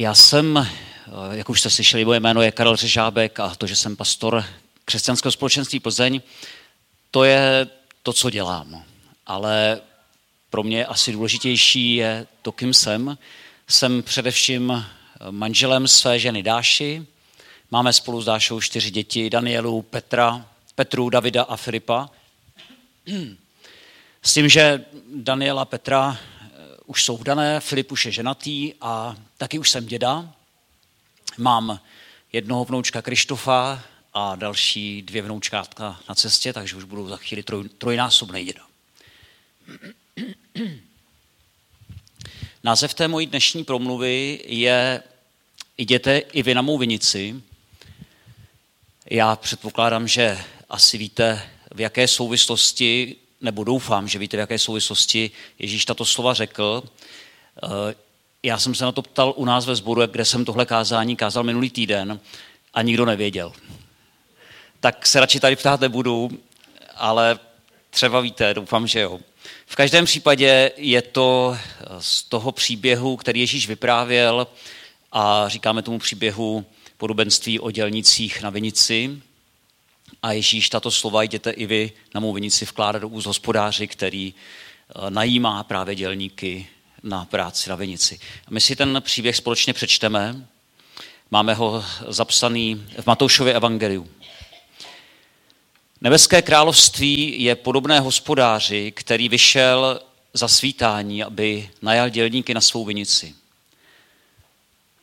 Já jsem, jak už jste slyšeli, moje jméno je Karel Řežábek a to, že jsem pastor křesťanského společenství Plzeň, to je to, co dělám. Ale pro mě asi důležitější je to, kým jsem. Jsem především manželem své ženy Dáši. Máme spolu s Dášou čtyři děti, Danielu, Petra, Petru, Davida a Filipa. S tím, že Daniela Petra eh, už jsou vdané, Filip už je ženatý a taky už jsem děda. Mám jednoho vnoučka Krištofa a další dvě vnoučkátka na cestě, takže už budu za chvíli troj, trojnásobný děda. Název té mojí dnešní promluvy je Jděte i vy na mou vinici. Já předpokládám, že asi víte, v jaké souvislosti, nebo doufám, že víte, v jaké souvislosti Ježíš tato slova řekl. Eh, já jsem se na to ptal u nás ve sboru, kde jsem tohle kázání kázal minulý týden a nikdo nevěděl. Tak se radši tady ptát nebudu, ale třeba víte, doufám, že jo. V každém případě je to z toho příběhu, který Ježíš vyprávěl a říkáme tomu příběhu podobenství o dělnicích na vinici. A Ježíš tato slova jděte i vy na mou vinici vkládat do úst hospodáři, který eh, najímá právě dělníky na práci na vinici. A my si ten příběh společně přečteme. Máme ho zapsaný v Matoušově evangeliu. Nebeské království je podobné hospodáři, který vyšel za svítání, aby najal dělníky na svou vinici.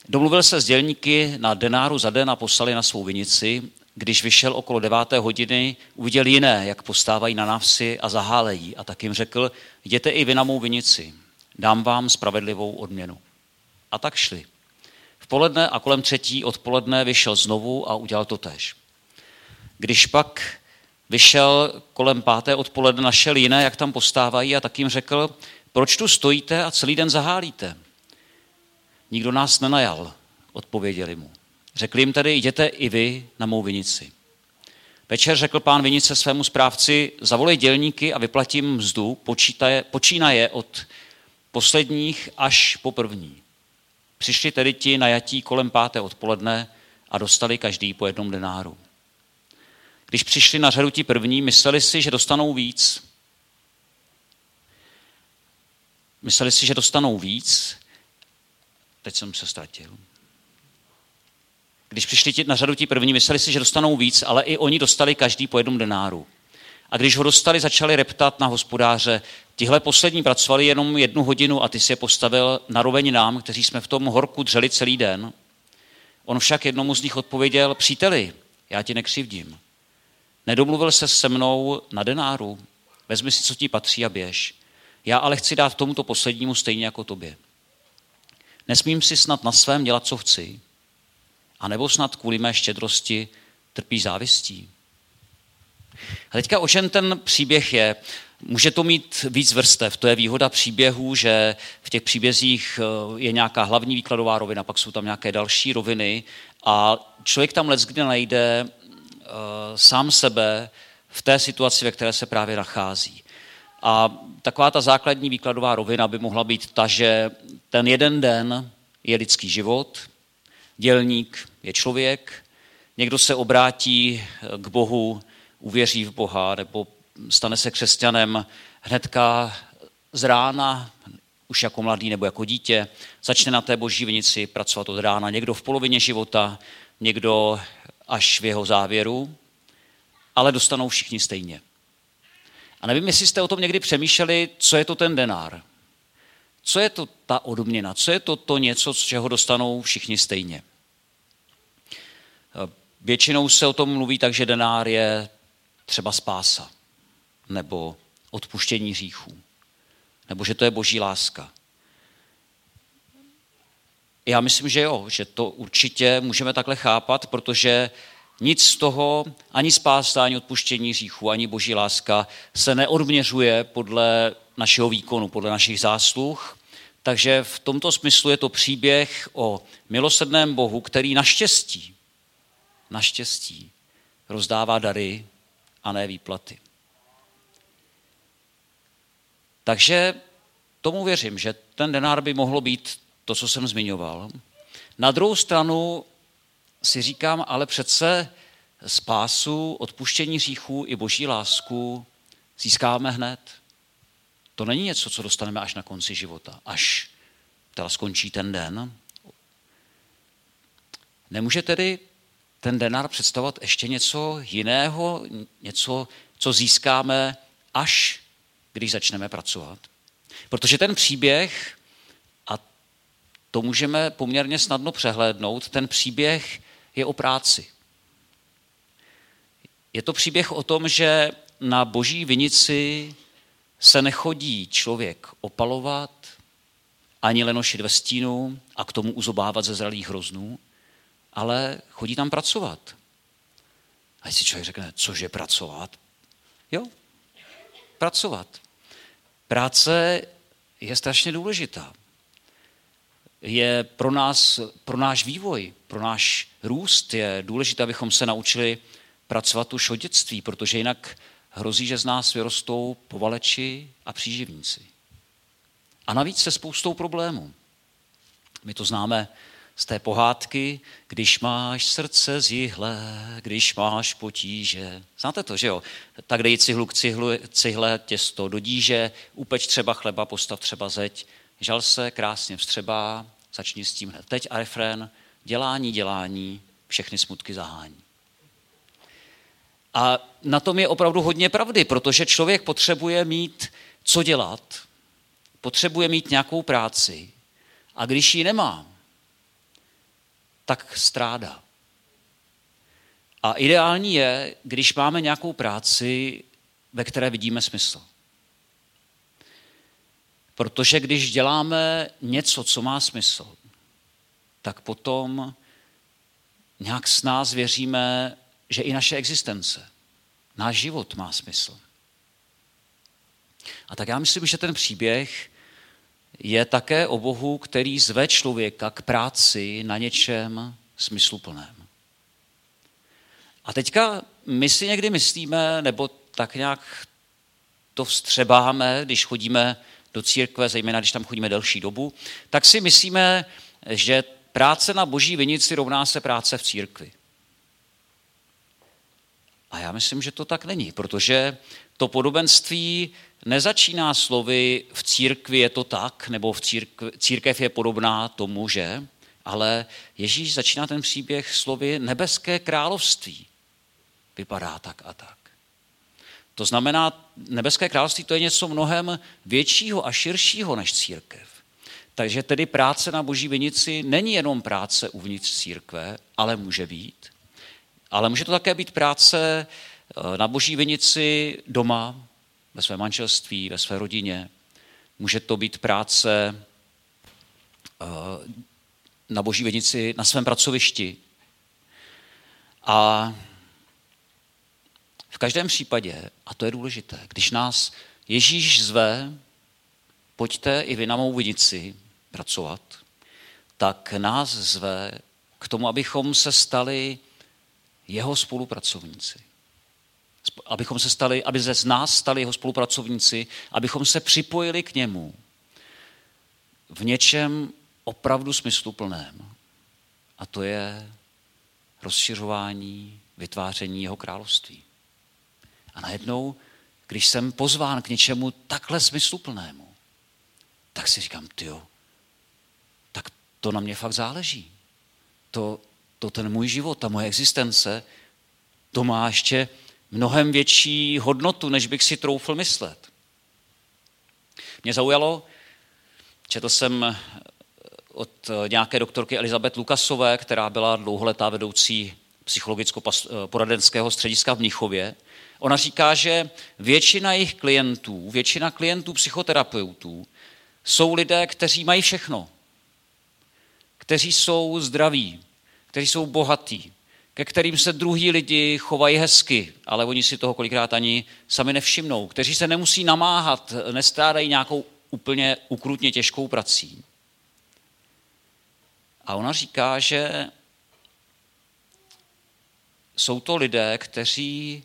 Domluvil se s dělníky na denáru za den a poslali na svou vinici. Když vyšel okolo deváté hodiny, uviděl jiné, jak postávají na návsi a zahálejí. A tak jim řekl, jděte i vy na mou vinici, dám vám spravedlivou odměnu. A tak šli. V poledne a kolem třetí odpoledne vyšel znovu a udělal to tež. Když pak vyšel kolem páté odpoledne, našel jiné, jak tam postávají a tak jim řekl, proč tu stojíte a celý den zahálíte? Nikdo nás nenajal, odpověděli mu. Řekli jim tedy, jděte i vy na mou vinici. Večer řekl pán vinice svému správci, zavolej dělníky a vyplatím mzdu, počínaje od posledních až po první. Přišli tedy ti najatí kolem páté odpoledne a dostali každý po jednom denáru. Když přišli na řadu ti první, mysleli si, že dostanou víc. Mysleli si, že dostanou víc, Teď jsem se ztratil. Když přišli na řadu ti první, mysleli si, že dostanou víc, ale i oni dostali každý po jednom denáru. A když ho dostali, začali reptat na hospodáře, tihle poslední pracovali jenom jednu hodinu a ty si je postavil na roveň nám, kteří jsme v tom horku dřeli celý den. On však jednomu z nich odpověděl, příteli, já ti nekřivdím. Nedomluvil se se mnou na denáru, vezmi si, co ti patří a běž. Já ale chci dát tomuto poslednímu stejně jako tobě. Nesmím si snad na svém dělat, co chci? A nebo snad kvůli mé štědrosti trpí závistí? A teďka o čem ten příběh je? Může to mít víc vrstev. To je výhoda příběhů, že v těch příbězích eh, je nějaká hlavní výkladová rovina, pak jsou tam nějaké další roviny a člověk tam leckdy najde uh, sám sebe v té situaci, ve které se právě nachází. A taková ta základní výkladová rovina by mohla být ta, že ten jeden den je lidský život, dělník je člověk, někdo se obrátí k Bohu, uvěří v Boha nebo stane se křesťanem hnedka z rána, už jako mladý nebo jako dítě, začne na té boží vinici pracovat od rána. Někdo v polovině života, někdo až v jeho závěru, ale dostanou všichni stejně. A nevím, jestli jste o tom někdy přemýšleli, co je to ten denár. Co je to ta odměna? Co je to to něco, z čeho dostanou všichni stejně? Většinou se o tom mluví tak, že denár je třeba spása, nebo odpuštění hříchů, nebo že to je boží láska. Já myslím, že jo, že to určitě můžeme takhle chápat, protože nic z toho, ani spása, ani odpuštění hříchů, ani boží láska se neodměřuje podle našeho výkonu, podle našich zásluh. Takže v tomto smyslu je to příběh o milosrdném Bohu, který naštěstí, naštěstí rozdává dary a ne výplaty. Takže tomu věřím, že ten denár by mohlo být to, co jsem zmiňoval. Na druhou stranu si říkám, ale přece spásu, odpuštění hříchů i boží lásku získáme hned. To není něco, co dostaneme až na konci života, až teda skončí ten den. Nemůže tedy ten denár představovat ještě něco jiného, něco, co získáme až když začneme pracovat. Protože ten příběh, a to můžeme poměrně snadno přehlédnout, ten příběh je o práci. Je to příběh o tom, že na boží vinici se nechodí člověk opalovat, ani lenošit ve stínu a k tomu uzobávat ze zralých hroznů, ale chodí tam pracovat. A si člověk řekne, cože pracovat? Jo, pracovat. Práce je strašně důležitá. Je pro nás, pro náš vývoj, pro náš růst je důležité, abychom se naučili pracovat už od dětství, protože jinak hrozí, že z nás vyrostou povaleči a příživníci. A navíc se spoustou problémů. My to známe z té pohádky, když máš srdce z jihle, když máš potíže. Znáte to, že jo? Tak dej cihlu k cihlu, cihle, těsto do díže, upeč třeba chleba, postav třeba zeď, žal se, krásně vstřebá, začni s tím hned. Teď a refrén, dělání, dělání, všechny smutky zahání. A na tom je opravdu hodně pravdy, protože člověk potřebuje mít co dělat, potřebuje mít nějakou práci a když ji nemá, tak strádá. A ideální je, když máme nějakou práci, ve které vidíme smysl. Protože když děláme něco, co má smysl, tak potom nějak s nás věříme, že i naše existence, náš život má smysl. A tak já myslím, že ten příběh je také o Bohu, který zve člověka k práci na něčem smysluplném. A teďka my si někdy myslíme, nebo tak nějak to vstřebáme, když chodíme do církve, zejména když tam chodíme delší dobu, tak si myslíme, že práce na boží vinici rovná se práce v církvi. A já myslím, že to tak není, protože to podobenství nezačíná slovy v církvi je to tak, nebo v církvi, církev je podobná tomu, že, ale Ježíš začíná ten příběh slovy nebeské království. Vypadá tak a tak. To znamená, nebeské království to je něco mnohem většího a širšího než církev. Takže tedy práce na boží vinici není jenom práce uvnitř církve, ale může být. Ale může to také být práce eh, na boží vinici doma, ve své manželství, ve své rodině. Může to být práce eh, na boží vinici na svém pracovišti. A v každém případě, a to je důležité, když nás Ježíš zve, pojďte i vy na mou vinici pracovat, tak nás zve k tomu, abychom se stali jeho spolupracovníci abychom se stali, aby ze z nás stali jeho spolupracovníci, abychom se připojili k němu v něčem opravdu smysluplném. A to je rozšiřování, vytváření jeho království. A najednou, když jsem pozván k něčemu takhle smysluplnému, tak si říkám, jo, tak to na mě fakt záleží. To, to ten můj život, ta moje existence, to má ještě mnohem větší hodnotu, než bych si troufl myslet. Mě zaujalo, četl jsem od nějaké doktorky Elizabeth Lukasové, která byla dlouholetá vedoucí psychologicko-poradenského střediska v Mnichově. Ona říká, že většina jejich klientů, většina klientů psychoterapeutů jsou lidé, kteří mají všechno. Kteří jsou zdraví, kteří jsou bohatí, ke kterým se druhý lidi chovají hezky, ale oni si toho kolikrát ani sami nevšimnou, kteří se nemusí namáhat, nestrádají nějakou úplně ukrutně těžkou prací. A ona říká, že jsou to lidé, kteří,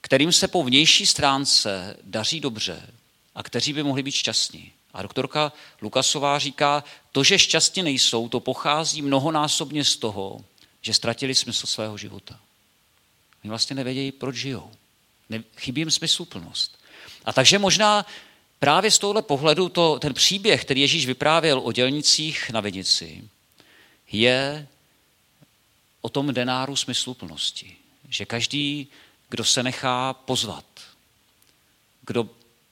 kterým se po vnější stránce daří dobře a kteří by mohli být šťastní. A doktorka Lukasová říká, to, že šťastní nejsou, to pochází mnohonásobně z toho, že ztratili smysl svého života. Oni vlastně nevědějí, proč žijou. Chybí jim smysluplnost. A takže možná právě z tohohle pohledu to, ten příběh, který Ježíš vyprávěl o dělnicích na vinici, je o tom denáru smysluplnosti. Že každý, kdo se nechá pozvat, kdo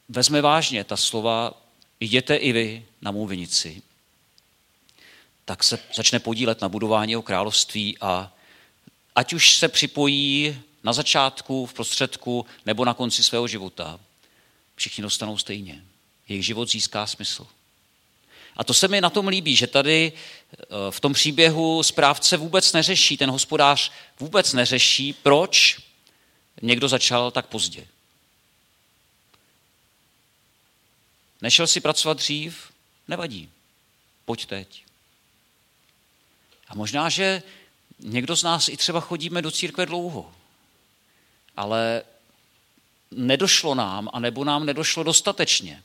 vezme vážně ta slova, jděte i vy na mou vinici, tak se začne podílet na budování jeho království a ať už se připojí na začátku, v prostředku nebo na konci svého života, všichni dostanou stejně. Jejich život získá smysl. A to se mi na tom líbí, že tady eh, v tom příběhu správce vůbec neřeší, ten hospodář vůbec neřeší, proč někdo začal tak pozdě. Nešel si pracovat dřív? Nevadí. Pojď teď. A možná, že někdo z nás i třeba chodíme do církve dlouho, ale nedošlo nám, anebo nám nedošlo dostatečně,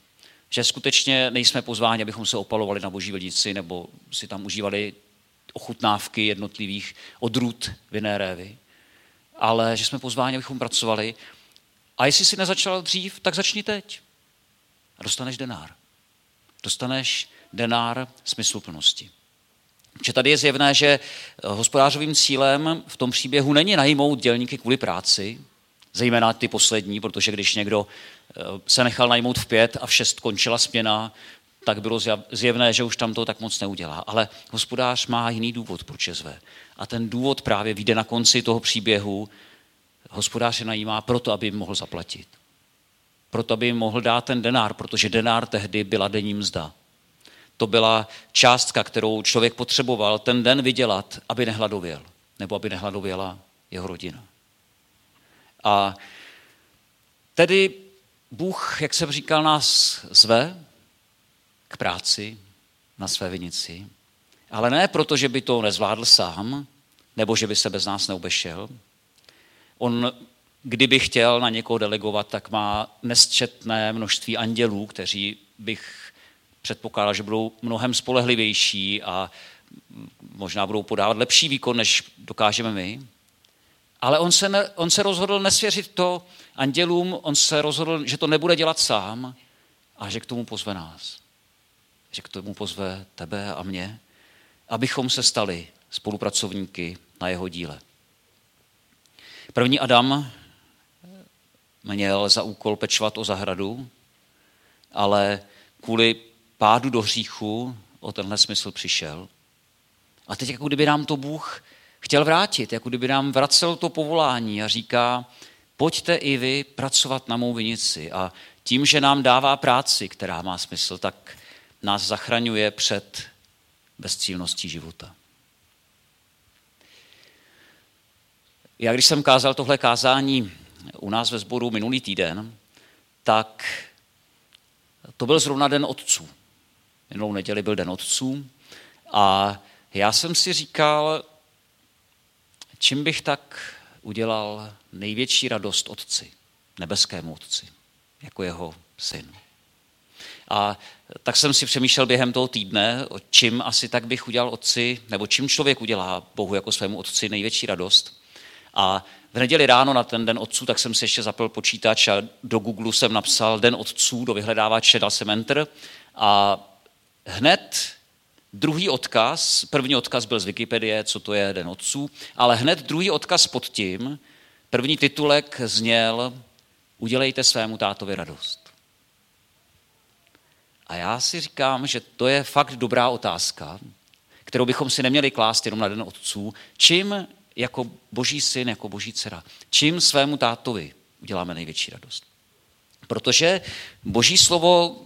že skutečně nejsme pozváni, abychom se opalovali na boží velici nebo si tam užívali ochutnávky jednotlivých odrůd vinné révy, ale že jsme pozváni, abychom pracovali. A jestli si nezačal dřív, tak začni teď. A dostaneš denár. Dostaneš denár smysluplnosti. Že tady je zjevné, že hospodářovým cílem v tom příběhu není najmout dělníky kvůli práci, zejména ty poslední, protože když někdo eh, se nechal najmout v pět a v šest končila směna, tak bylo zjevné, že už tam to tak moc neudělá. Ale hospodář má jiný důvod, proč je zve. A ten důvod právě vyjde na konci toho příběhu. Hospodář je najímá proto, aby jim mohl zaplatit. Proto, aby jim mohl dát ten denár, protože denár tehdy byla denní mzda. To byla částka, kterou člověk potřeboval ten den vydělat, aby nehladověl, nebo aby nehladověla jeho rodina. A tedy Bůh, jak jsem říkal, nás zve k práci na své vinici, ale ne proto, že by to nezvládl sám, nebo že by se bez nás neobešel. On, kdyby chtěl na někoho delegovat, tak má nesčetné množství andělů, kteří bych předpokládal, že budou mnohem spolehlivější a možná budou podávat lepší výkon, než dokážeme my. Ale on se, ne, on se rozhodl nesvěřit to andělům, on se rozhodl, že to nebude dělat sám a že k tomu pozve nás. Že k tomu pozve tebe a mě, abychom se stali spolupracovníky na jeho díle. První Adam měl za úkol pečovat o zahradu, ale kvůli pádu do hříchu o tenhle smysl přišel. A teď jako kdyby nám to Bůh chtěl vrátit, jako kdyby nám vracel to povolání a říká, pojďte i vy pracovat na mou vinici. A tím, že nám dává práci, která má smysl, tak nás zachraňuje před bezcílností života. Já když jsem kázal tohle kázání u nás ve sboru minulý týden, tak to byl zrovna den otců. Minulou neděli byl den otců a já jsem si říkal, čím bych tak udělal největší radost otci, nebeskému otci, jako jeho syn. A tak jsem si přemýšlel během toho týdne, čím asi tak bych udělal otci, nebo čím člověk udělá Bohu jako svému otci největší radost. A v neděli ráno na ten den otců, tak jsem si ještě zapil počítač a do Google jsem napsal den otců, do vyhledávače dal jsem enter a hned Druhý odkaz, první odkaz byl z Wikipedie, co to je Den otců, ale hned druhý odkaz pod tím, první titulek zněl Udělejte svému tátovi radost. A já si říkám, že to je fakt dobrá otázka, kterou bychom si neměli klást jenom na Den otců. Čím jako boží syn, jako boží dcera, čím svému tátovi uděláme největší radost? Protože boží slovo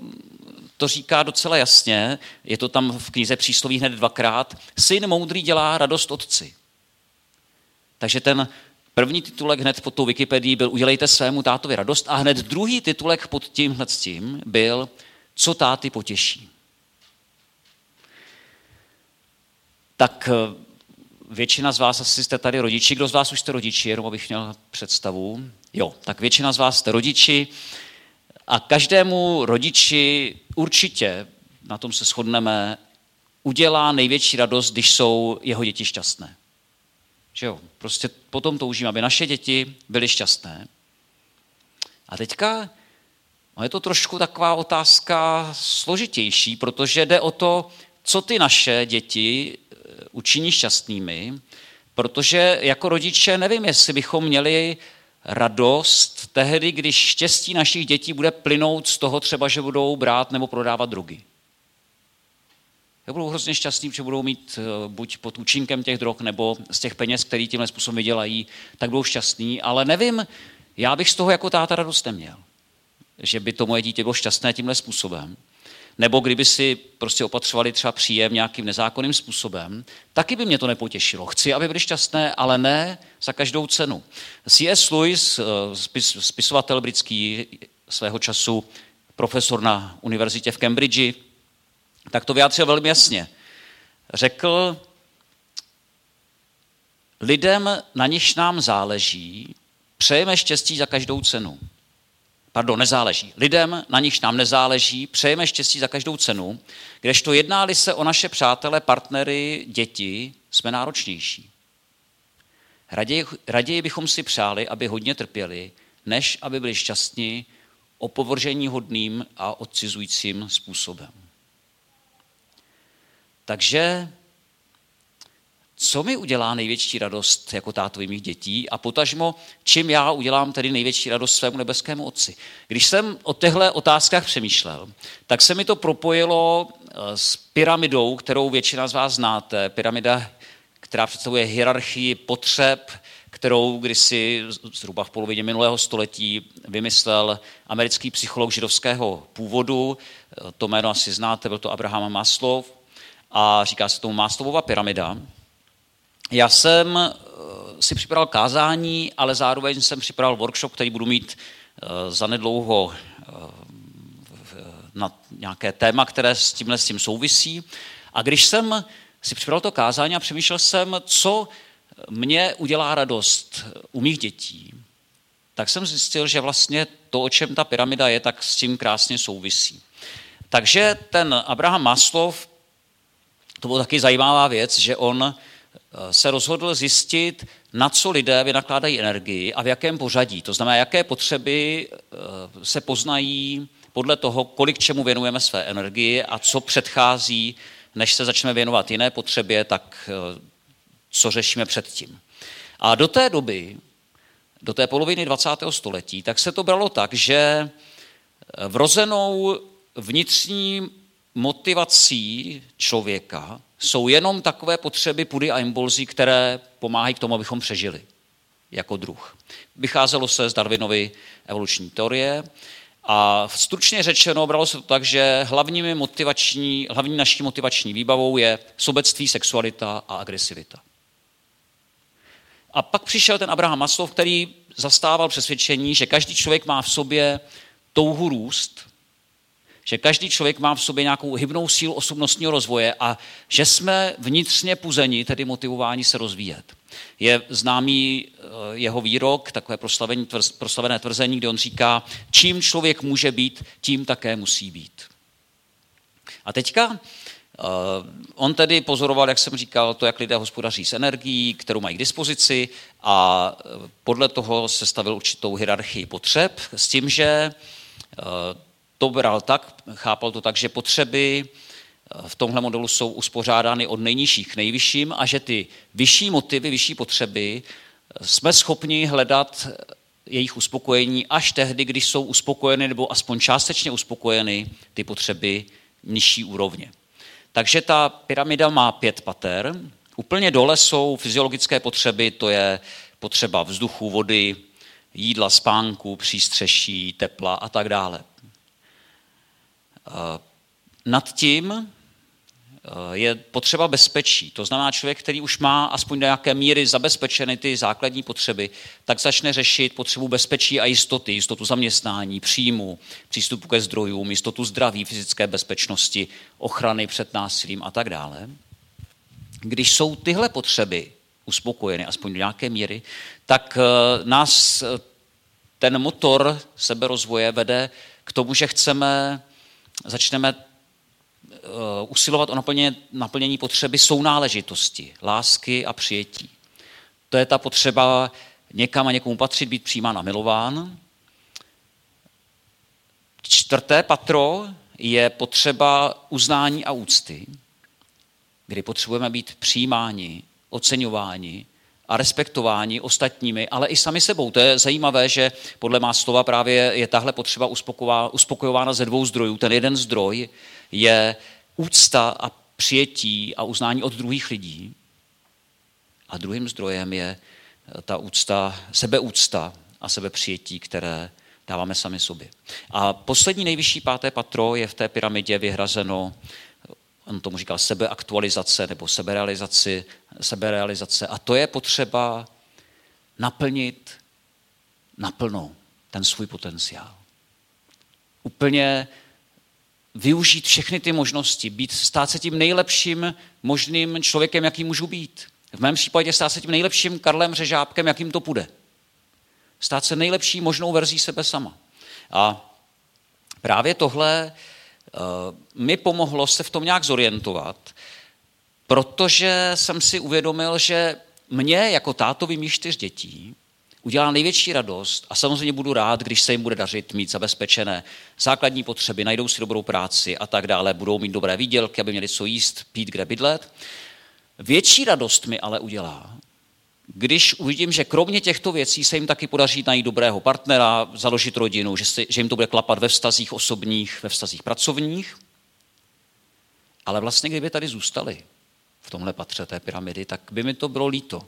to říká docela jasně, je to tam v knize přísloví hned dvakrát, syn moudrý dělá radost otci. Takže ten první titulek hned pod tou Wikipedii byl Udělejte svému tátovi radost a hned druhý titulek pod tímhle s tím byl Co táty potěší. Tak eh, většina z vás asi jste tady rodiči. Kdo z vás už jste rodiči, jenom abych měl představu? Jo, tak většina z vás jste rodiči A každému rodiči určitě, na tom se shodneme, udělá největší radost, když jsou jeho děti šťastné. Že jo? Prostě potom toužím, aby naše děti byly šťastné. A teďka no je to trošku taková otázka složitější, protože jde o to, co ty naše děti učiní šťastnými, protože jako rodiče nevím, jestli bychom měli radost tehdy, když štěstí našich dětí bude plynout z toho třeba, že budou brát nebo prodávat drogy. Já budou hrozně šťastní, že budou mít eh, buď pod účinkem těch drog, nebo z těch peněz, který tímhle způsobem vydělají, tak budou šťastní, ale nevím, já bych z toho jako táta radost neměl, že by to moje dítě bylo šťastné tímhle způsobem. Nebo kdyby si prostě opatřovali třeba příjem nějakým nezákonným způsobem, taky by mě to nepotěšilo. Chci, aby byli šťastné, ale ne za každou cenu. C.S. Lewis, eh, spis, spisovatel britský svého času, profesor na univerzitě v Cambridge, tak to vyjádřil velmi jasně. Řekl, lidem, na nichž nám záleží, přejeme štěstí za každou cenu. Pardon, nezáleží. Lidem, na nichž nám nezáleží, přejeme štěstí za každou cenu, kdežto jednáli se o naše přátele, partnery, děti, jsme náročnější. Raději, raději bychom si přáli, aby hodně trpěli, než aby byli šťastní opovržení hodným a odcizujícím způsobem. Takže co mi udělá největší radost jako tátovi mých dětí a potažmo, čím já udělám tedy největší radost svému nebeskému otci. Když jsem o těchto otázkách přemýšlel, tak se mi to propojilo eh, s pyramidou, kterou většina z vás znáte. Pyramida, která představuje hierarchii potřeb, kterou kdysi zhruba v polovině minulého století vymyslel americký psycholog židovského původu. Eh, to jméno asi znáte, byl to Abraham Maslow a říká se tomu Maslowova pyramida. Já jsem eh, si připravil kázání, ale zároveň jsem připravil workshop, který budu mít eh, zanedlouho eh, na nějaké téma, které s tímhle s tím souvisí. A když jsem si připravil to kázání a přemýšlel jsem, co mě udělá radost u mých dětí, tak jsem zjistil, že vlastně to, o čem ta pyramida je, tak s tím krásně souvisí. Takže ten Abraham Maslov, to byla taky zajímavá věc, že on se rozhodl zjistit, na co lidé vynakládají energii a v jakém pořadí. To znamená, jaké potřeby eh, se poznají podle toho, kolik čemu věnujeme své energii a co předchází, než se začneme věnovat jiné potřebě, tak eh, co řešíme předtím. A do té doby, do té poloviny 20. století, tak se to bralo tak, že vrozenou vnitřní motivací člověka jsou jenom takové potřeby pudy a impulzy, které pomáhají k tomu, abychom přežili jako druh. Vycházelo se z Darwinovy evoluční teorie a stručně řečeno bralo se to tak, že hlavními motivační, hlavní naší motivační výbavou je sobectví, sexualita a agresivita. A pak přišel ten Abraham Maslow, který zastával přesvědčení, že každý člověk má v sobě touhu růst, že každý člověk má v sobě nějakou hybnou sílu osobnostního rozvoje a že jsme vnitřně puzeni, tedy motivováni se rozvíjet. Je známý eh, jeho výrok, takové proslavené tvrzení, kde on říká, čím člověk může být, tím také musí být. A teďka eh, On tedy pozoroval, jak jsem říkal, to, jak lidé hospodaří s energií, kterou mají k dispozici a eh, podle toho se stavil určitou hierarchii potřeb s tím, že to bral tak, chápal to tak, že potřeby eh, v tomhle modelu jsou uspořádány od nejnižších k nejvyšším a že ty vyšší motivy, vyšší potřeby eh, jsme schopni hledat eh, jejich uspokojení až tehdy, když jsou uspokojeny nebo aspoň částečně uspokojeny ty potřeby nižší úrovně. Takže ta pyramida má pět pater. Úplně dole jsou fyziologické potřeby, to je potřeba vzduchu, vody, jídla, spánku, přístřeší, tepla a tak dále. Eh, nad tím eh, je potřeba bezpečí. To znamená, člověk, který už má aspoň do nějaké míry zabezpečeny ty základní potřeby, tak začne řešit potřebu bezpečí a jistoty, jistotu zaměstnání, příjmu, přístupu ke zdrojům, jistotu zdraví, fyzické bezpečnosti, ochrany před násilím a tak dále. Když jsou tyhle potřeby uspokojeny, aspoň do nějaké míry, tak eh, nás ten motor seberozvoje vede k tomu, že chceme, začneme uh, usilovat o naplnění, naplnění potřeby sounáležitosti, lásky a přijetí. To je ta potřeba někam a někomu patřit, být přijímán a milován. Čtvrté patro je potřeba uznání a úcty, kdy potřebujeme být přijímáni, oceňováni a respektováni ostatními, ale i sami sebou. To je zajímavé, že podle má slova právě je tahle potřeba uspokojována ze dvou zdrojů. Ten jeden zdroj je úcta a přijetí a uznání od druhých lidí. A druhým zdrojem je ta úcta, sebeúcta a sebepřijetí, které dáváme sami sobě. A poslední nejvyšší páté patro je v té pyramidě vyhrazeno, on tomu říkal sebeaktualizace nebo seberealizace, seberealizace. A to je potřeba naplnit naplno ten svůj potenciál. Úplně využít všechny ty možnosti, být, stát se tím nejlepším možným člověkem, jaký můžu být. V mém případě stát se tím nejlepším Karlem Řežábkem, jakým to půjde. Stát se nejlepší možnou verzí sebe sama. A právě tohle mi pomohlo se v tom nějak zorientovat, protože jsem si uvědomil, že mě jako tátovi mých čtyř dětí udělá největší radost a samozřejmě budu rád, když se jim bude dařit mít zabezpečené základní potřeby, najdou si dobrou práci a tak dále, budou mít dobré výdělky, aby měli co jíst, pít, kde bydlet. Větší radost mi ale udělá, když uvidím, že kromě těchto věcí se jim taky podaří najít dobrého partnera, založit rodinu, že, si, že jim to bude klapat ve vztazích osobních, ve vztazích pracovních, ale vlastně kdyby tady zůstali v tomhle patře té pyramidy, tak by mi to bylo líto.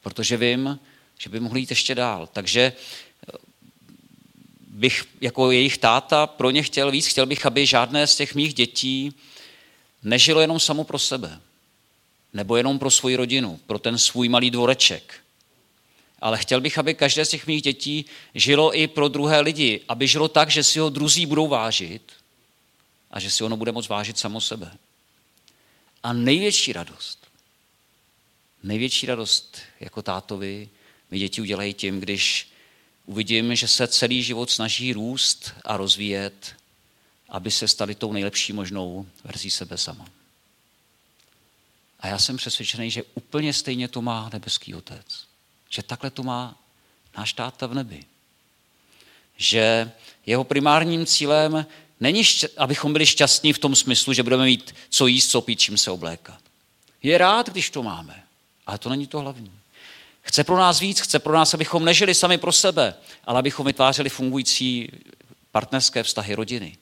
Protože vím, že by mohli jít ještě dál. Takže eh, bych jako jejich táta pro ně chtěl víc. Chtěl bych, aby žádné z těch mých dětí nežilo jenom samo pro sebe nebo jenom pro svoji rodinu, pro ten svůj malý dvoreček. Ale chtěl bych, aby každé z těch mých dětí žilo i pro druhé lidi, aby žilo tak, že si ho druzí budou vážit a že si ono bude moct vážit samo sebe. A největší radost, největší radost jako tátovi mi děti udělají tím, když uvidím, že se celý život snaží růst a rozvíjet, aby se stali tou nejlepší možnou verzí sebe sama. A já jsem přesvědčený, že úplně stejně to má nebeský otec. Že takhle to má náš táta v nebi. Že jeho primárním cílem není, abychom byli šťastní v tom smyslu, že budeme mít co jíst, co pít, čím se oblékat. Je rád, když to máme, ale to není to hlavní. Chce pro nás víc, chce pro nás, abychom nežili sami pro sebe, ale abychom vytvářeli fungující partnerské vztahy rodiny.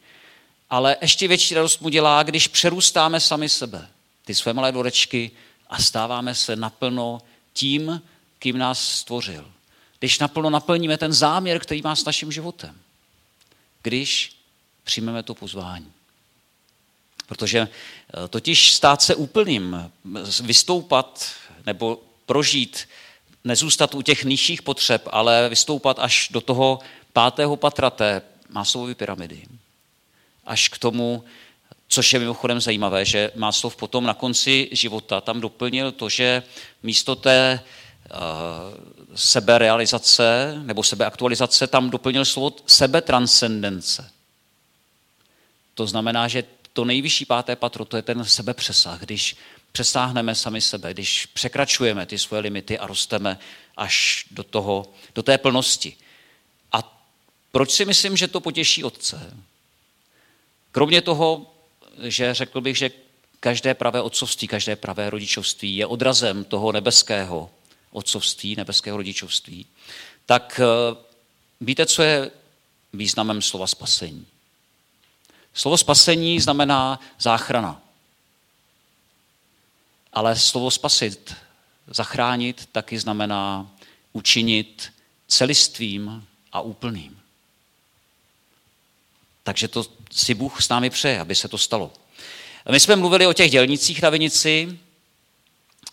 Ale ještě větší radost mu dělá, když přerůstáme sami sebe ty své malé dvorečky a stáváme se naplno tím, kým nás stvořil. Když naplno naplníme ten záměr, který má s naším životem. Když přijmeme to pozvání. Protože eh, totiž stát se úplným, vystoupat nebo prožít, nezůstat u těch nižších potřeb, ale vystoupat až do toho pátého patra té pyramidy. Až k tomu, Což je mimochodem zajímavé, že Máslov potom na konci života tam doplnil to, že místo té uh, seberealizace nebo sebeaktualizace tam doplnil slovo sebetranscendence. To znamená, že to nejvyšší páté patro, to je ten sebepřesah, když přesáhneme sami sebe, když překračujeme ty svoje limity a rosteme až do, toho, do té plnosti. A proč si myslím, že to potěší otce? Kromě toho že řekl bych, že každé pravé otcovství, každé pravé rodičovství je odrazem toho nebeského otcovství, nebeského rodičovství, tak eh, víte, co je významem slova spasení? Slovo spasení znamená záchrana. Ale slovo spasit, zachránit, taky znamená učinit celistvým a úplným. Takže to si Bůh s námi přeje, aby se to stalo. My jsme mluvili o těch dělnicích na Vinici,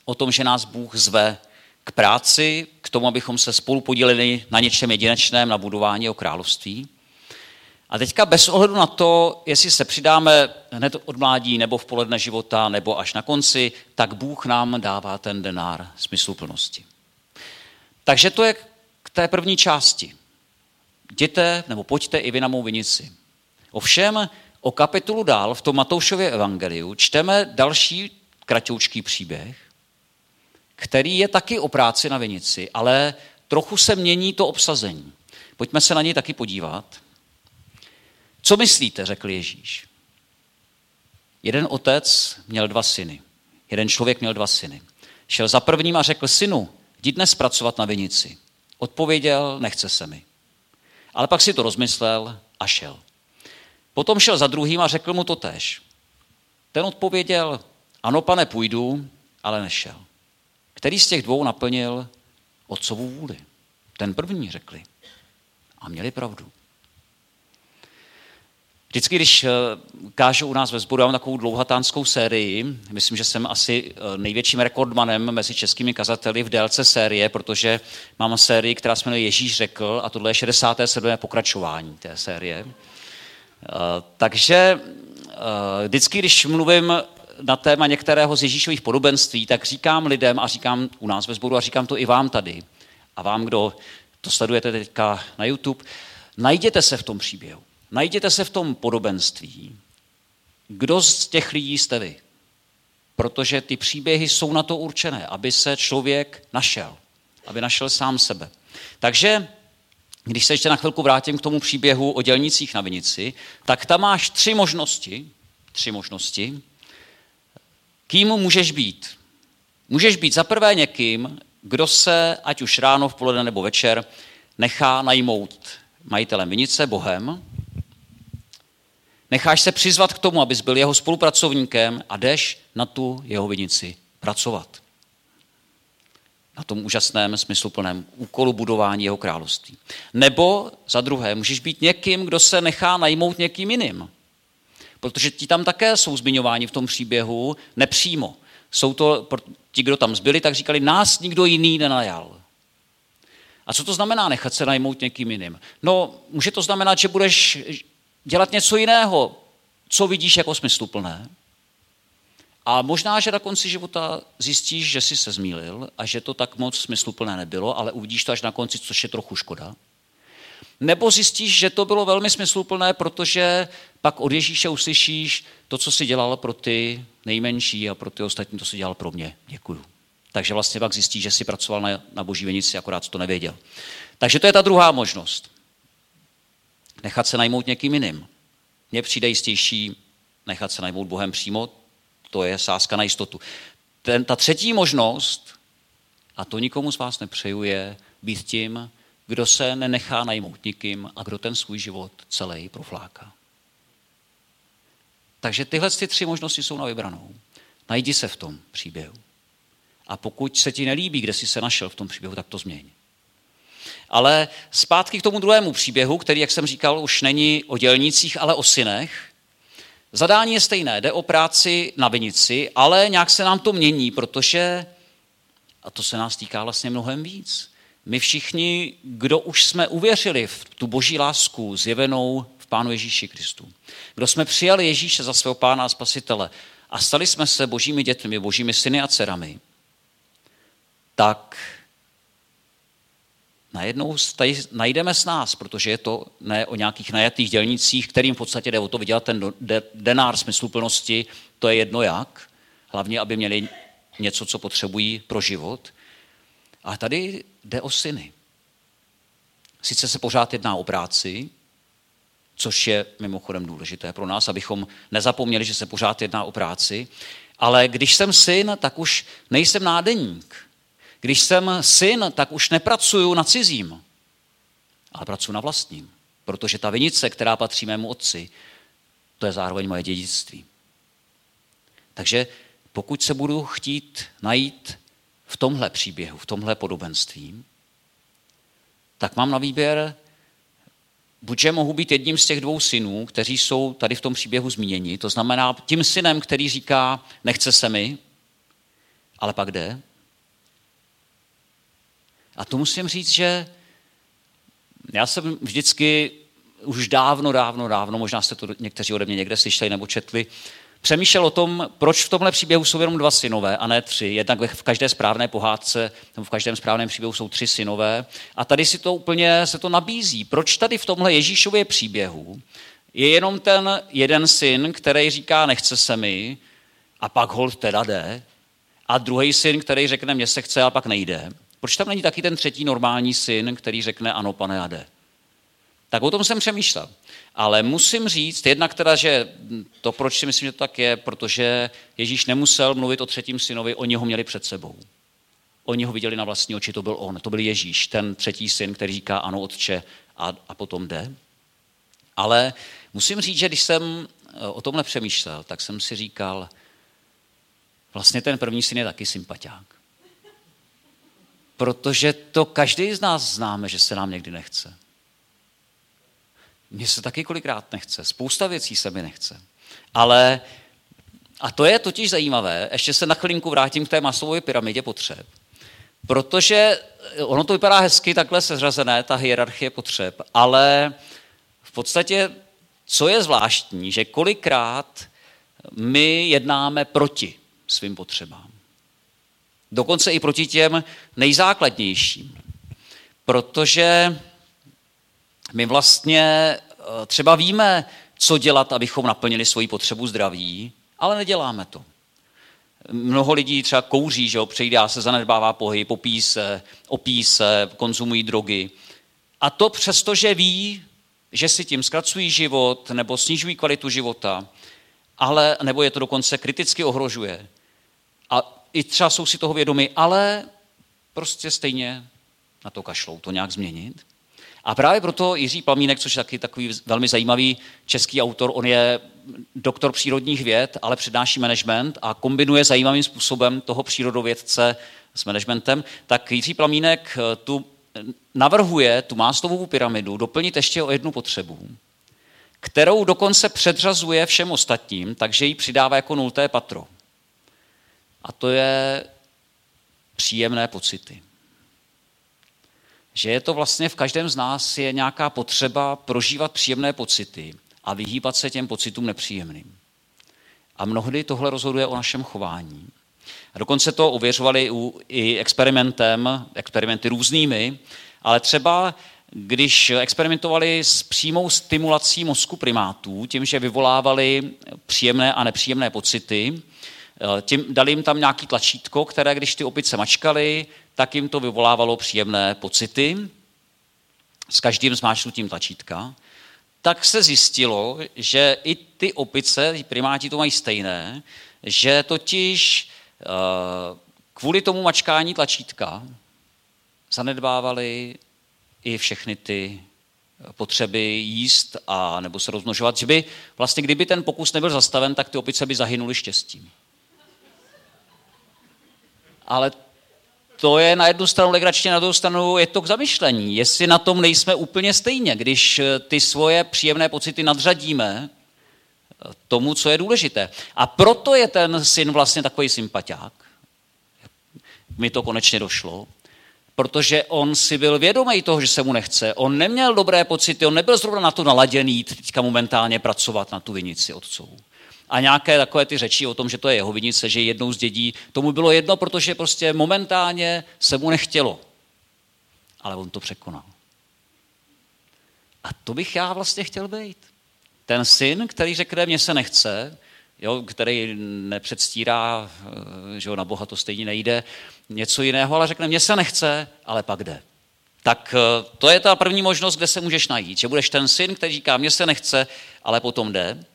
o tom, že nás Bůh zve k práci, k tomu, abychom se spolu podíleli na něčem jedinečném, na budování o království. A teďka bez ohledu na to, jestli se přidáme hned od mládí, nebo v poledne života, nebo až na konci, tak Bůh nám dává ten denár smysluplnosti. Takže to je k té první části. jděte nebo pojďte i vy na mou vinici. Ovšem o kapitolu dál v tom Matoušově evangeliu čteme další kratoučký příběh, který je taky o práci na vinici, ale trochu se mění to obsazení. Pojďme se na něj taky podívat. Co myslíte, řekl Ježíš. Jeden otec měl dva syny. Jeden člověk měl dva syny. Šel za prvním a řekl, synu, jdi dnes pracovat na vinici. Odpověděl, nechce se mi. Ale pak si to rozmyslel a šel. Potom šel za druhým a řekl mu to tež. Ten odpověděl, ano, pane, půjdu, ale nešel. Který z těch dvou naplnil otcovu vůli? Ten první, řekli. A měli pravdu. Vždycky, když eh, kážu u nás ve sboru, mám takovou dlouhatánskou sérii. Myslím, že jsem asi eh, největším rekordmanem mezi českými kazateli v délce série, protože mám sérii, která se jmenuje Ježíš řekl a tohle je 67. pokračování té série. Eh, takže vždycky, když mluvím na téma některého z Ježíšových podobenství, tak říkám lidem a říkám u nás ve sboru a říkám to i vám tady a vám, kdo to sledujete teďka na YouTube, najděte se v tom příběhu. Najděte se v tom podobenství, kdo z těch lidí jste vy. Protože ty příběhy jsou na to určené, aby se člověk našel, aby našel sám sebe. Takže, když se ještě na chvilku vrátím k tomu příběhu o dělnicích na Vinici, tak tam máš tři možnosti, tři možnosti, kým můžeš být. Můžeš být za prvé někým, kdo se, ať už ráno, v poledne nebo večer, nechá najmout majitelem vinice, Bohem, necháš se přizvat k tomu, abys byl jeho spolupracovníkem a jdeš na tu jeho vinici pracovat. Na tom úžasném, smysluplném úkolu budování jeho království. Nebo za druhé, můžeš být někým, kdo se nechá najmout někým jiným. Protože ti tam také jsou zmiňováni v tom příběhu nepřímo. Jsou to, ti, kdo tam zbyli, tak říkali, nás nikdo jiný nenajal. A co to znamená nechat se najmout někým jiným? No, může to znamenat, že budeš dělat něco jiného, co vidíš jako smysluplné. A možná, že na konci života zjistíš, že jsi se zmílil a že to tak moc smysluplné nebylo, ale uvidíš to až na konci, což je trochu škoda. Nebo zjistíš, že to bylo velmi smysluplné, protože pak od Ježíše uslyšíš to, co si dělal pro ty nejmenší a pro ty ostatní, to si dělal pro mě. Děkuju. Takže vlastně pak zjistíš, že si pracoval na, na boží vinici, akorát to nevěděl. Takže to je ta druhá možnost nechat se najmout někým jiným. Mně přijde jistější nechat se najmout Bohem přímo, to je sázka na jistotu. Ten, ta třetí možnost, a to nikomu z vás nepřeju, je být tím, kdo se nenechá najmout nikým a kdo ten svůj život celý profláká. Takže tyhle ty tři možnosti jsou na vybranou. Najdi se v tom příběhu. A pokud se ti nelíbí, kde jsi se našel v tom příběhu, tak to změň. Ale zpátky k tomu druhému příběhu, který, jak jsem říkal, už není o dělnících, ale o synech. Zadání je stejné, jde o práci na vinici, ale nějak se nám to mění, protože, a to se nás týká vlastně mnohem víc, my všichni, kdo už jsme uvěřili v tu boží lásku zjevenou v Pánu Ježíši Kristu, kdo jsme přijali Ježíše za svého Pána a Spasitele a stali jsme se božími dětmi, božími syny a dcerami, tak najednou tady najdeme s nás, protože je to ne o nějakých najatých dělnicích, kterým v podstatě jde o to vydělat ten denár smysluplnosti, to je jedno jak, hlavně, aby měli něco, co potřebují pro život. A tady jde o syny. Sice se pořád jedná o práci, což je mimochodem důležité pro nás, abychom nezapomněli, že se pořád jedná o práci, ale když jsem syn, tak už nejsem nádeník. Když jsem syn, tak už nepracuju na cizím, ale pracuji na vlastním. Protože ta vinice, která patří mému otci, to je zároveň moje dědictví. Takže pokud se budu chtít najít v tomhle příběhu, v tomhle podobenství, tak mám na výběr, buďže mohu být jedním z těch dvou synů, kteří jsou tady v tom příběhu zmíněni, to znamená tím synem, který říká, nechce se mi, ale pak jde, a to musím říct, že já jsem vždycky už dávno, dávno, dávno, možná jste to někteří ode mě někde slyšeli nebo četli, přemýšlel o tom, proč v tomhle příběhu jsou jenom dva synové a ne tři. Jednak v každé správné pohádce, nebo v každém správném příběhu jsou tři synové. A tady si to úplně se to nabízí. Proč tady v tomhle Ježíšově příběhu je jenom ten jeden syn, který říká, nechce se mi, a pak hold teda jde, a druhý syn, který řekne, mně se chce, a pak nejde. Proč tam není taky ten třetí normální syn, který řekne, ano, pane, a jde? Tak o tom jsem přemýšlel. Ale musím říct, jednak teda, že to, proč si myslím, že to tak je, protože Ježíš nemusel mluvit o třetím synovi, oni ho měli před sebou. Oni ho viděli na vlastní oči, to byl on, to byl Ježíš, ten třetí syn, který říká ano, otče, a, a potom jde. Ale musím říct, že když jsem eh, o tomhle přemýšlel, tak jsem si říkal, vlastně ten první syn je taky sympatiák. Protože to každý z nás známe, že se nám někdy nechce. Mně se taky kolikrát nechce. Spousta věcí se mi nechce. Ale, a to je totiž zajímavé, ještě se na chvilinku vrátím k té masové pyramidě potřeb. Protože ono to vypadá hezky takhle seřazené, ta hierarchie potřeb, ale v podstatě, co je zvláštní, že kolikrát my jednáme proti svým potřebám. Dokonce i proti těm nejzákladnějším. Protože my vlastně eh, třeba víme, co dělat, abychom naplnili svoji potřebu zdraví, ale neděláme to. Mnoho lidí třeba kouří, že jo, přejdá se, zanedbává pohyb, popí se, opí se, konzumují drogy. A to přesto, že ví, že si tím zkracují život nebo snižují kvalitu života, ale, nebo je to dokonce kriticky ohrožuje. A i třeba jsou si toho vědomi, ale prostě stejně na to kašlou, to nějak změnit. A právě proto Jiří Plamínek, což je taky takový velmi zajímavý český autor, on je doktor přírodních věd, ale přednáší management a kombinuje zajímavým způsobem toho přírodovědce s managementem, tak Jiří Plamínek eh, tu navrhuje tu mástovou pyramidu doplnit ještě o jednu potřebu, kterou dokonce předřazuje všem ostatním, takže ji přidává jako nulté patro. A to je příjemné pocity že je to vlastně v každém z nás je nějaká potřeba prožívat příjemné pocity a vyhýbat se těm pocitům nepříjemným. A mnohdy tohle rozhoduje o našem chování. A dokonce to uvěřovali i experimentem, experimenty různými, ale třeba když experimentovali s přímou stimulací mozku primátů, tím, že vyvolávali příjemné a nepříjemné pocity, tím, dali jim tam nějaký tlačítko, které když ty opice mačkaly, tak jim to vyvolávalo příjemné pocity s každým zmáčnutím tlačítka, tak se zjistilo, že i ty opice, ty primáti to mají stejné, že totiž eh, kvůli tomu mačkání tlačítka zanedbávali i všechny ty potřeby jíst a nebo se rozmnožovat, že by vlastně, kdyby ten pokus nebyl zastaven, tak ty opice by zahynuly štěstím. Ale to je na jednu stranu legračně, na druhou stranu je to k zamyšlení. Jestli na tom nejsme úplně stejně, když eh, ty svoje příjemné pocity nadřadíme eh, tomu, co je důležité. A proto je ten syn vlastně takový sympatiák. Mi to konečně došlo. Protože on si byl vědomý toho, že se mu nechce. On neměl dobré pocity, on nebyl zrovna na to naladěný teďka momentálně pracovat na tu vinici otcovou a nějaké takové ty řeči o tom, že to je jeho vinice, že jednou z dědí. Tomu bylo jedno, protože prostě momentálně se mu nechtělo. Ale on to překonal. A to bych já vlastně chtěl být. Ten syn, který řekne, mně se nechce, jo, který nepředstírá, eh, že na Boha to stejně nejde, něco jiného, ale řekne, mně se nechce, ale pak jde. Tak eh, to je ta první možnost, kde se můžeš najít, že budeš ten syn, který říká, mně se nechce, ale potom jde.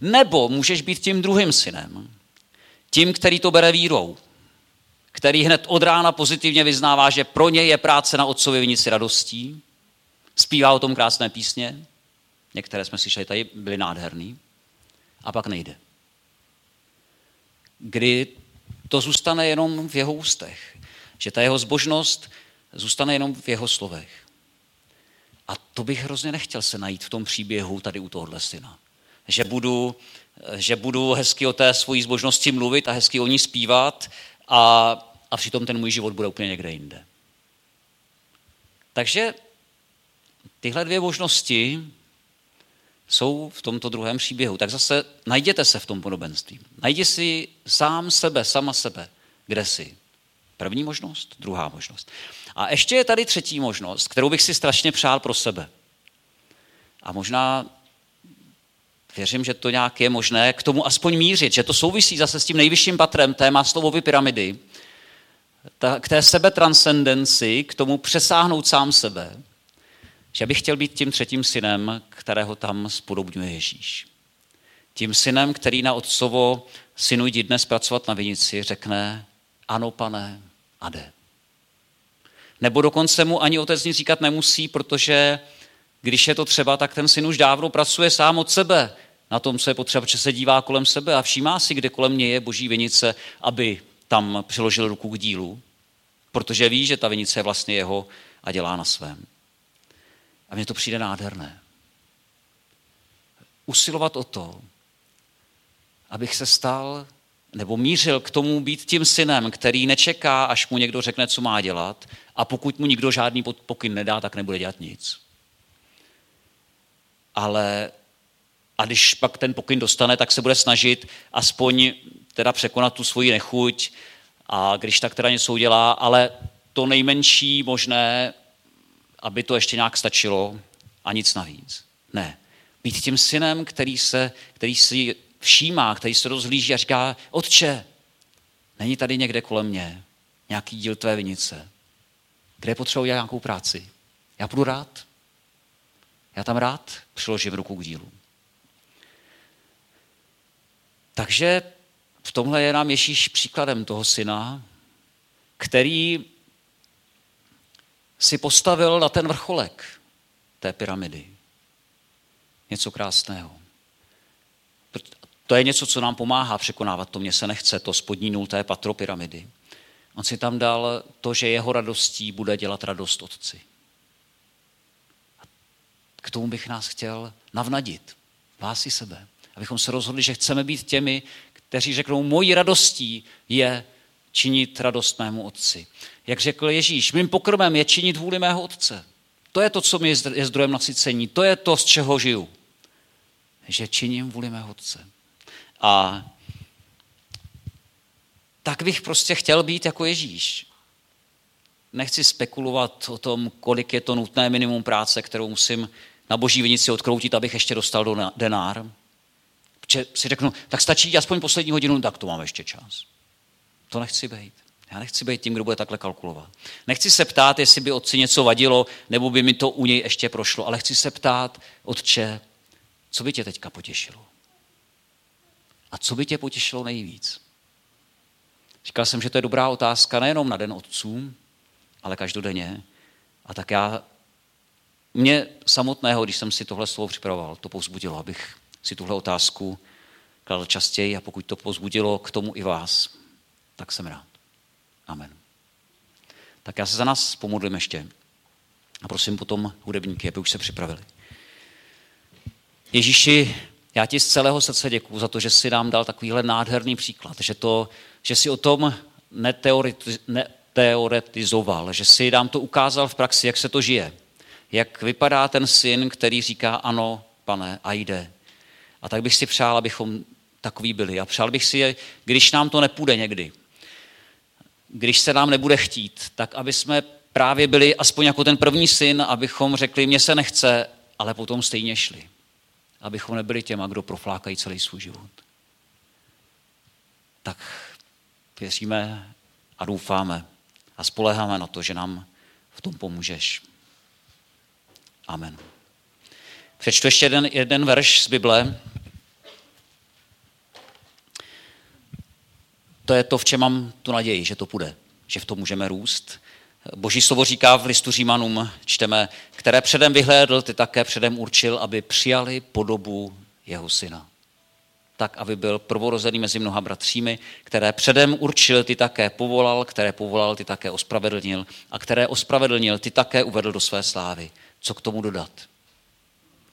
Nebo můžeš být tím druhým synem, tím, který to bere vírou, který hned od rána pozitivně vyznává, že pro něj je práce na otcově vinici radostí, zpívá o tom krásné písně, některé jsme slyšeli tady, byly nádherný, a pak nejde. Kdy to zůstane jenom v jeho ústech, že ta jeho zbožnost zůstane jenom v jeho slovech. A to bych hrozně nechtěl se najít v tom příběhu tady u tohohle syna že budu, že budu hezky o té svojí zbožnosti mluvit a hezky o ní zpívat a, a přitom ten můj život bude úplně někde jinde. Takže tyhle dvě možnosti jsou v tomto druhém příběhu. Tak zase najděte se v tom podobenství. Najdi si sám sebe, sama sebe, kde jsi. První možnost, druhá možnost. A ještě je tady třetí možnost, kterou bych si strašně přál pro sebe. A možná věřím, že to nějak je možné k tomu aspoň mířit, že to souvisí zase s tím nejvyšším patrem té Maslowovy pyramidy, k té sebetranscendenci, k tomu přesáhnout sám sebe, že bych chtěl být tím třetím synem, kterého tam spodobňuje Ježíš. Tím synem, který na otcovo synu jdi dnes pracovat na vinici, řekne ano, pane, a jde. Nebo dokonce mu ani otec nic říkat nemusí, protože když je to třeba, tak ten syn už dávno pracuje sám od sebe na tom, co je potřeba, že se dívá kolem sebe a všímá si, kde kolem mě je boží vinice, aby tam přiložil ruku k dílu, protože ví, že ta vinice je vlastně jeho a dělá na svém. A mně to přijde nádherné. Usilovat o to, abych se stal nebo mířil k tomu být tím synem, který nečeká, až mu někdo řekne, co má dělat a pokud mu nikdo žádný pokyn nedá, tak nebude dělat nic. Ale a když pak ten pokyn dostane, tak se bude snažit aspoň teda překonat tu svoji nechuť a když tak teda něco udělá, ale to nejmenší možné, aby to ještě nějak stačilo a nic navíc. Ne. Být tím synem, který, se, který si všímá, který se rozhlíží a říká, otče, není tady někde kolem mě nějaký díl tvé vinice, kde potřebuji nějakou práci. Já budu rád. Já tam rád přiložím ruku k dílu. Takže v tomhle je nám Ježíš příkladem toho syna, který si postavil na ten vrcholek té pyramidy. Něco krásného. To je něco, co nám pomáhá překonávat to, mně se nechce, to spodní nulté patro pyramidy. On si tam dal to, že jeho radostí bude dělat radost otci. K tomu bych nás chtěl navnadit, vás i sebe. Abychom se rozhodli, že chceme být těmi, kteří řeknou, mojí radostí je činit radost mému otci. Jak řekl Ježíš, mým pokrmem je činit vůli mého otce. To je to, co mi je zdrojem nasycení. To je to, z čeho žiju. Že činím vůli mého otce. A tak bych prostě chtěl být jako Ježíš. Nechci spekulovat o tom, kolik je to nutné minimum práce, kterou musím na boží vinici odkroutit, abych ještě dostal do denár. Protože si řeknu, tak stačí aspoň poslední hodinu, tak to mám ještě čas. To nechci být. Já nechci být tím, kdo bude takhle kalkulovat. Nechci se ptát, jestli by otci něco vadilo, nebo by mi to u něj ještě prošlo, ale chci se ptát, otče, co by tě teďka potěšilo? A co by tě potěšilo nejvíc? Říkal jsem, že to je dobrá otázka nejenom na den otců, ale každodenně. A tak já, mě samotného, když jsem si tohle slovo připravoval, to povzbudilo, abych si tuhle otázku kladl častěji a pokud to povzbudilo k tomu i vás, tak jsem rád. Amen. Tak já se za nás pomodlím ještě. A prosím potom hudebníky, aby už se připravili. Ježíši, já ti z celého srdce děkuju za to, že jsi nám dal takovýhle nádherný příklad, že, to, že jsi o tom neteoretizoval, že jsi nám to ukázal v praxi, jak se to žije. Jak vypadá ten syn, který říká ano, pane, a jde. A tak bych si přál, abychom takový byli. A přál bych si, když nám to nepůjde někdy, když se nám nebude chtít, tak aby jsme právě byli aspoň jako ten první syn, abychom řekli, mně se nechce, ale potom stejně šli abychom nebyli těma, kdo proflákají celý svůj život. Tak věříme a doufáme a spoleháme na to, že nám v tom pomůžeš. Amen. Přečtu ještě jeden, jeden verš z Bible. To je to, v čem mám tu naději, že to půjde, že v tom můžeme růst. Boží slovo říká v listu Římanům, čteme, které předem vyhlédl, ty také předem určil, aby přijali podobu jeho syna. Tak, aby byl prvorozený mezi mnoha bratřími, které předem určil, ty také povolal, které povolal, ty také ospravedlnil a které ospravedlnil, ty také uvedl do své slávy. Co k tomu dodat?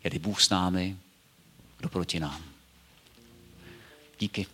Je Bůh s námi, kdo proti nám. Díky.